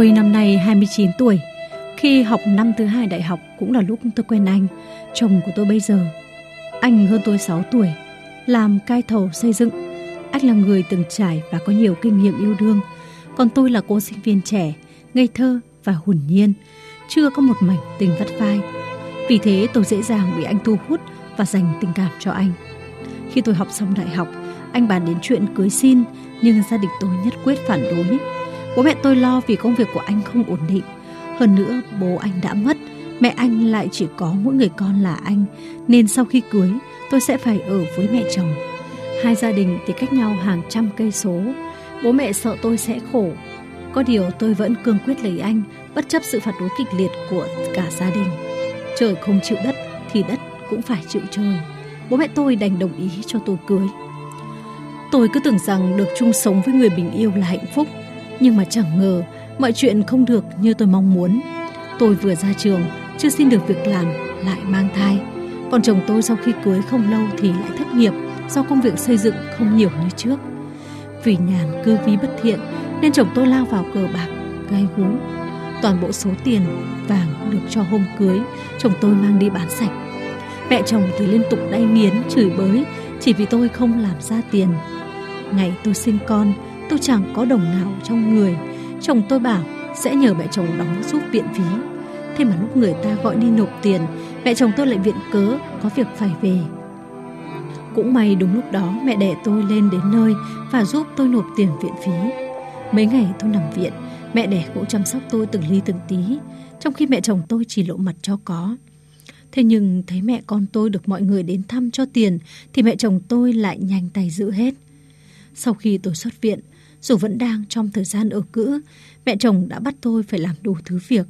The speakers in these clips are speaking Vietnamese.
Tôi năm nay 29 tuổi. Khi học năm thứ hai đại học cũng là lúc tôi quen anh, chồng của tôi bây giờ. Anh hơn tôi 6 tuổi, làm cai thầu xây dựng. Anh là người từng trải và có nhiều kinh nghiệm yêu đương. Còn tôi là cô sinh viên trẻ, ngây thơ và hồn nhiên, chưa có một mảnh tình vắt vai. Vì thế tôi dễ dàng bị anh thu hút và dành tình cảm cho anh. Khi tôi học xong đại học, anh bàn đến chuyện cưới xin, nhưng gia đình tôi nhất quyết phản đối. Bố mẹ tôi lo vì công việc của anh không ổn định. Hơn nữa, bố anh đã mất, mẹ anh lại chỉ có mỗi người con là anh, nên sau khi cưới, tôi sẽ phải ở với mẹ chồng. Hai gia đình thì cách nhau hàng trăm cây số. Bố mẹ sợ tôi sẽ khổ. Có điều tôi vẫn cương quyết lấy anh, bất chấp sự phản đối kịch liệt của cả gia đình. Trời không chịu đất thì đất cũng phải chịu trời. Bố mẹ tôi đành đồng ý cho tôi cưới. Tôi cứ tưởng rằng được chung sống với người mình yêu là hạnh phúc, nhưng mà chẳng ngờ mọi chuyện không được như tôi mong muốn. Tôi vừa ra trường, chưa xin được việc làm, lại mang thai. Còn chồng tôi sau khi cưới không lâu thì lại thất nghiệp do công việc xây dựng không nhiều như trước. Vì nhàn cư ví bất thiện nên chồng tôi lao vào cờ bạc, gai gú. Toàn bộ số tiền vàng được cho hôm cưới, chồng tôi mang đi bán sạch. Mẹ chồng thì liên tục đay nghiến, chửi bới chỉ vì tôi không làm ra tiền. Ngày tôi sinh con, tôi chẳng có đồng nào trong người. Chồng tôi bảo sẽ nhờ mẹ chồng đóng giúp viện phí. Thế mà lúc người ta gọi đi nộp tiền, mẹ chồng tôi lại viện cớ có việc phải về. Cũng may đúng lúc đó mẹ đẻ tôi lên đến nơi và giúp tôi nộp tiền viện phí. Mấy ngày tôi nằm viện, mẹ đẻ cũng chăm sóc tôi từng ly từng tí, trong khi mẹ chồng tôi chỉ lộ mặt cho có. Thế nhưng thấy mẹ con tôi được mọi người đến thăm cho tiền thì mẹ chồng tôi lại nhanh tay giữ hết. Sau khi tôi xuất viện, dù vẫn đang trong thời gian ở cữ, mẹ chồng đã bắt tôi phải làm đủ thứ việc.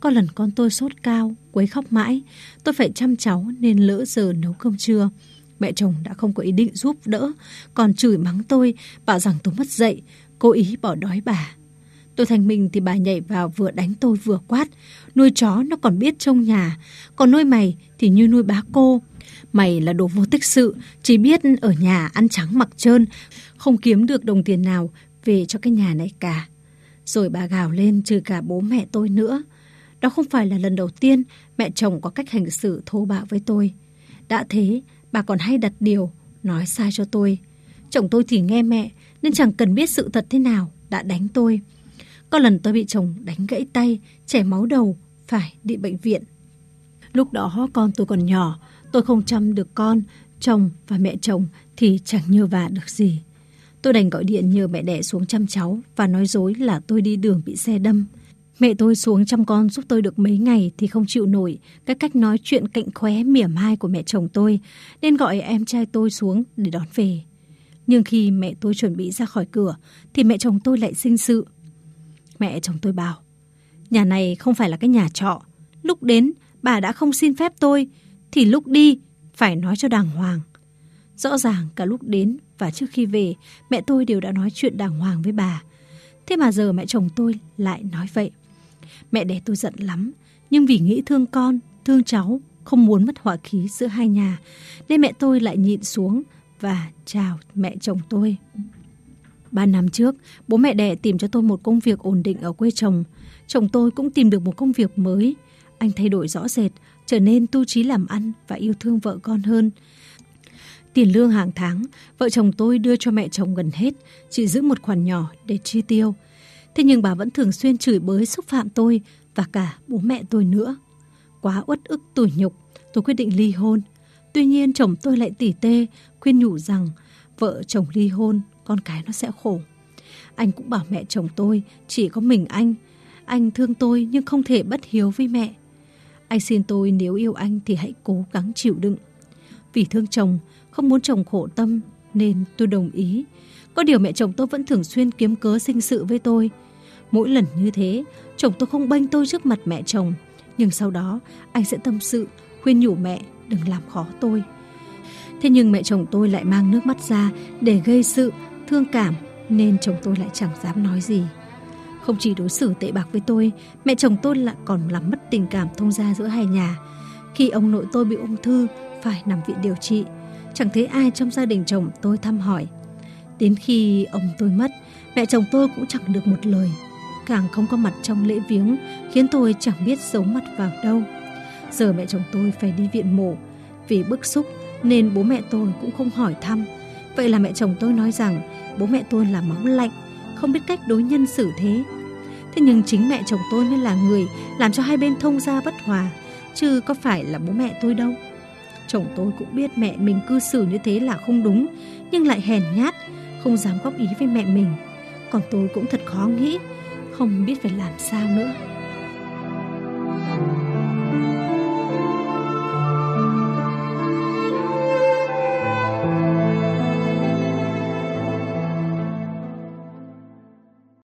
Có lần con tôi sốt cao, quấy khóc mãi, tôi phải chăm cháu nên lỡ giờ nấu cơm trưa. Mẹ chồng đã không có ý định giúp đỡ, còn chửi mắng tôi, bảo rằng tôi mất dậy, cố ý bỏ đói bà. Tôi thành mình thì bà nhảy vào vừa đánh tôi vừa quát. Nuôi chó nó còn biết trông nhà, còn nuôi mày thì như nuôi bá cô. Mày là đồ vô tích sự, chỉ biết ở nhà ăn trắng mặc trơn, không kiếm được đồng tiền nào về cho cái nhà này cả. Rồi bà gào lên trừ cả bố mẹ tôi nữa. Đó không phải là lần đầu tiên mẹ chồng có cách hành xử thô bạo với tôi. Đã thế, bà còn hay đặt điều, nói sai cho tôi. Chồng tôi thì nghe mẹ, nên chẳng cần biết sự thật thế nào, đã đánh tôi. Có lần tôi bị chồng đánh gãy tay, chảy máu đầu, phải đi bệnh viện. Lúc đó con tôi còn nhỏ, tôi không chăm được con, chồng và mẹ chồng thì chẳng nhờ vả được gì. Tôi đành gọi điện nhờ mẹ đẻ xuống chăm cháu và nói dối là tôi đi đường bị xe đâm. Mẹ tôi xuống chăm con giúp tôi được mấy ngày thì không chịu nổi cái cách nói chuyện cạnh khóe mỉa mai của mẹ chồng tôi, nên gọi em trai tôi xuống để đón về. Nhưng khi mẹ tôi chuẩn bị ra khỏi cửa thì mẹ chồng tôi lại sinh sự. Mẹ chồng tôi bảo, nhà này không phải là cái nhà trọ. Lúc đến, bà đã không xin phép tôi, thì lúc đi, phải nói cho đàng hoàng. Rõ ràng cả lúc đến và trước khi về, mẹ tôi đều đã nói chuyện đàng hoàng với bà. Thế mà giờ mẹ chồng tôi lại nói vậy. Mẹ đẻ tôi giận lắm, nhưng vì nghĩ thương con, thương cháu, không muốn mất hòa khí giữa hai nhà, nên mẹ tôi lại nhịn xuống và chào mẹ chồng tôi. Ba năm trước, bố mẹ đẻ tìm cho tôi một công việc ổn định ở quê chồng. Chồng tôi cũng tìm được một công việc mới. Anh thay đổi rõ rệt, trở nên tu trí làm ăn và yêu thương vợ con hơn. Tiền lương hàng tháng, vợ chồng tôi đưa cho mẹ chồng gần hết, chỉ giữ một khoản nhỏ để chi tiêu. Thế nhưng bà vẫn thường xuyên chửi bới xúc phạm tôi và cả bố mẹ tôi nữa. Quá uất ức tủi nhục, tôi quyết định ly hôn. Tuy nhiên chồng tôi lại tỉ tê, khuyên nhủ rằng vợ chồng ly hôn, con cái nó sẽ khổ. Anh cũng bảo mẹ chồng tôi chỉ có mình anh. Anh thương tôi nhưng không thể bất hiếu với mẹ. Anh xin tôi nếu yêu anh thì hãy cố gắng chịu đựng. Vì thương chồng, không muốn chồng khổ tâm nên tôi đồng ý. Có điều mẹ chồng tôi vẫn thường xuyên kiếm cớ sinh sự với tôi. Mỗi lần như thế, chồng tôi không bênh tôi trước mặt mẹ chồng. Nhưng sau đó, anh sẽ tâm sự, khuyên nhủ mẹ đừng làm khó tôi. Thế nhưng mẹ chồng tôi lại mang nước mắt ra để gây sự, thương cảm nên chồng tôi lại chẳng dám nói gì. Không chỉ đối xử tệ bạc với tôi, mẹ chồng tôi lại còn làm mất tình cảm thông gia giữa hai nhà. Khi ông nội tôi bị ung thư, phải nằm viện điều trị, chẳng thấy ai trong gia đình chồng tôi thăm hỏi. Đến khi ông tôi mất, mẹ chồng tôi cũng chẳng được một lời. càng không có mặt trong lễ viếng, khiến tôi chẳng biết giấu mặt vào đâu. Giờ mẹ chồng tôi phải đi viện mổ, vì bức xúc nên bố mẹ tôi cũng không hỏi thăm. Vậy là mẹ chồng tôi nói rằng bố mẹ tôi là máu lạnh, không biết cách đối nhân xử thế. Thế nhưng chính mẹ chồng tôi mới là người làm cho hai bên thông gia bất hòa, chứ có phải là bố mẹ tôi đâu. Chồng tôi cũng biết mẹ mình cư xử như thế là không đúng, nhưng lại hèn nhát, không dám góp ý với mẹ mình. Còn tôi cũng thật khó nghĩ, không biết phải làm sao nữa.